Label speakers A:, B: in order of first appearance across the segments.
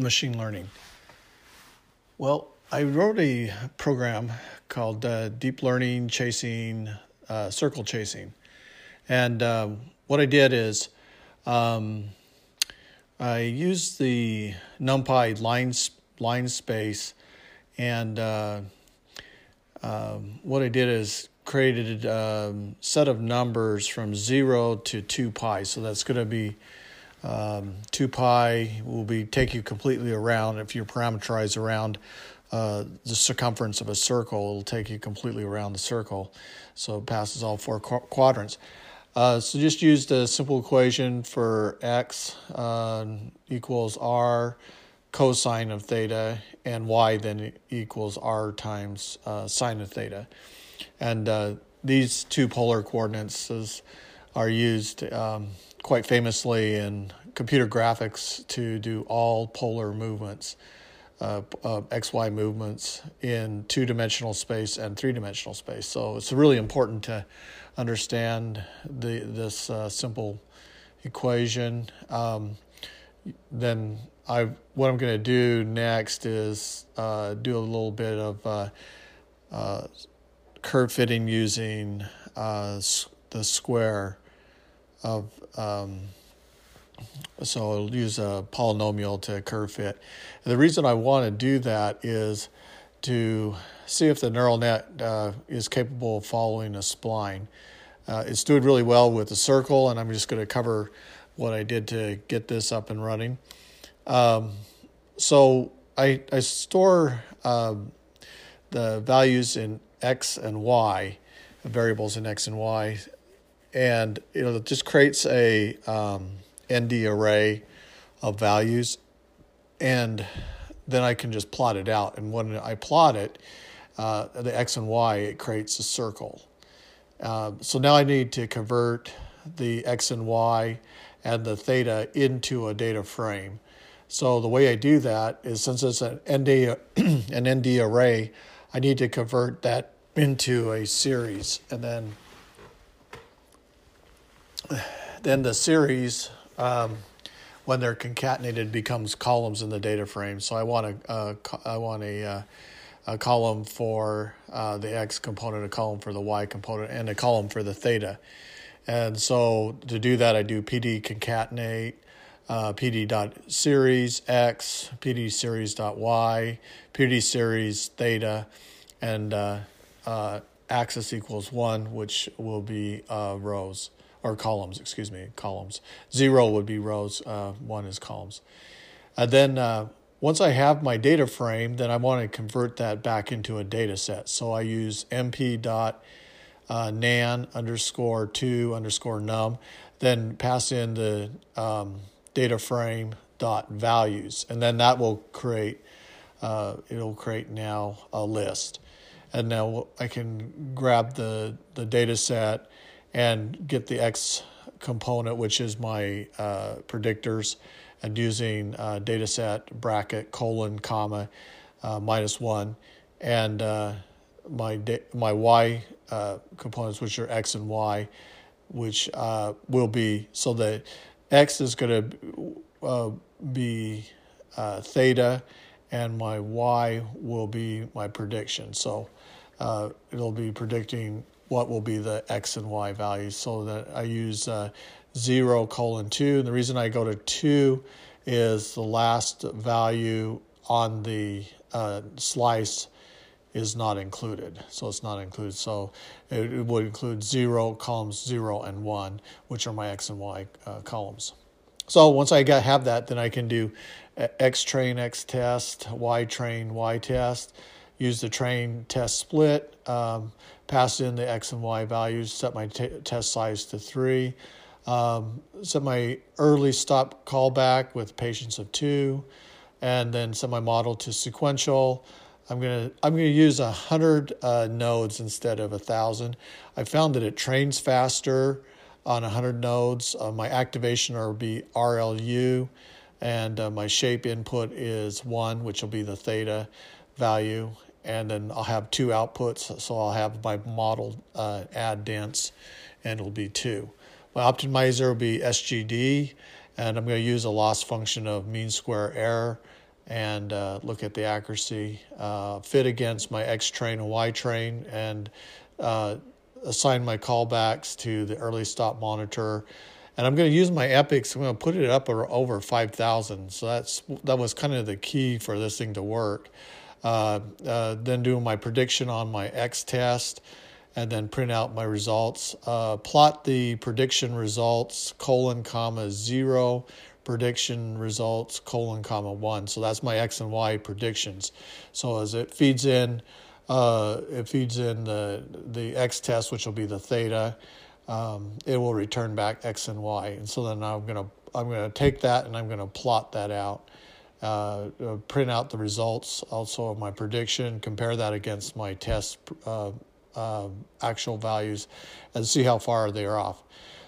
A: machine learning? Well, I wrote a program called uh, Deep Learning Chasing uh, Circle Chasing. And uh, what I did is um, I used the NumPy line, linspace, and uh, um, what I did is created a um, set of numbers from 0 to 2 pi. So that's going to be um, 2 pi will be take you completely around. If you parameterize around uh, the circumference of a circle, it'll take you completely around the circle. So it passes all four qu- quadrants. Uh, so just use the simple equation for x uh, equals r cosine of theta, and y then equals r times uh, sine of theta. And uh, these two polar coordinates are used um, quite famously in computer graphics to do all polar movements, uh, uh, XY movements in two dimensional space and three dimensional space. So it's really important to understand the, this uh, simple equation. Um, then I, what I'm going to do next is uh, do a little bit of uh, uh, curve fitting using the square of um, so I'll use a polynomial to curve fit. And the reason I want to do that is to see if the neural net uh, is capable of following a spline. Uh, it's doing really well with the circle, and I'm just going to cover what I did to get this up and running. Um, so I, I store uh, the values in x and y, variables in x and y, and you know, it just creates a um, ND array of values, and then I can just plot it out. And when I plot it, uh, the x and y, it creates a circle. Uh, so now I need to convert the x and y and the theta into a data frame. So the way I do that is since it's an ND, an ND array, I need to convert that into a series, and then then the series, um, when they're concatenated, becomes columns in the data frame. So I want a, uh, I want a, uh, a column for uh, the x component, a column for the y component, and a column for the theta. And so to do that, I do pd concatenate uh, pd dot series x, pd series dot y, pd series theta, and uh, uh, axis equals one, which will be uh, rows or columns, excuse me, columns. Zero would be rows, uh, one is columns. And then uh, once I have my data frame, then I want to convert that back into a data set. So I use np dot uh, nan underscore two underscore num, then pass in the um, data frame dot values, and then that will create uh, it'll create now a list. And now I can grab the, the data set and get the X component, which is my uh, predictors, and using uh, data set bracket colon comma uh, minus one, and uh, my da- my Y uh, components, which are X and Y, which uh, will be so that X is going to be theta and my y will be my prediction. So uh, it'll be predicting what will be the x and y values. So that I use uh, 0 colon 2. And the reason I go to 2 is the last value on the uh, slice is not included. So it's not included. So it, it, would include 0, columns 0 and 1, which are my x and y uh, columns. So once I got, have that, then I can do X train X test, Y train Y test, use the train test split, um, pass in the X and Y values, set my t- test size to three, um, set my early stop callback with patience of two, and then set my model to sequential. I'm gonna I'm gonna use a hundred uh, nodes instead of a thousand. I found that it trains faster on 100 nodes. Uh, my activation will be RLU and uh, my shape input is one, which will be the theta value, and then I'll have two outputs, so I'll have my model uh, add dense, and it'll be two. My optimizer will be SGD, and I'm going to use a loss function of mean square error and uh, look at the accuracy, uh, fit against my X train and Y train, and uh, assign my callbacks to the early stop monitor. And I'm going to use my epochs. I'm going to put it up over 5,000. So that's that was kind of the key for this thing to work. Uh, uh, then doing my prediction on my X test, and then print out my results. Uh, plot the prediction results colon comma zero prediction results colon comma one. So that's my X and Y predictions. So as it feeds in, uh, it feeds in the the X test, which will be the theta. Um, it will return back X and Y, and so then I'm gonna I'm gonna take that and I'm gonna plot that out. Uh, uh, print out the results also of my prediction, compare that against my test uh, uh, actual values, and see how far they are off.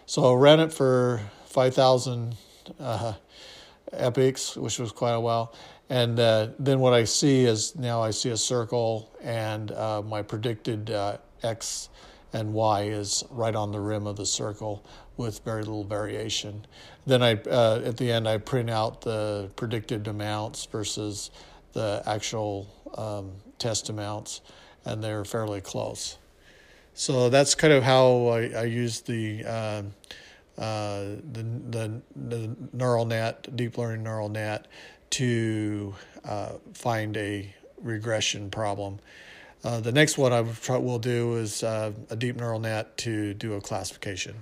A: So I ran it for 5,000 uh, epochs, which was quite a while. And uh, then what I see is now I see a circle, and my predicted x and y is right on the rim of the circle with very little variation. Then I, uh, at the end, I print out the predicted amounts versus the actual um, test amounts, and they're fairly close. So that's kind of how I, I use the uh, uh, the, the, the neural net, deep learning neural net, to uh, find a regression problem. Uh, the next one I will do is uh, a deep neural net to do a classification.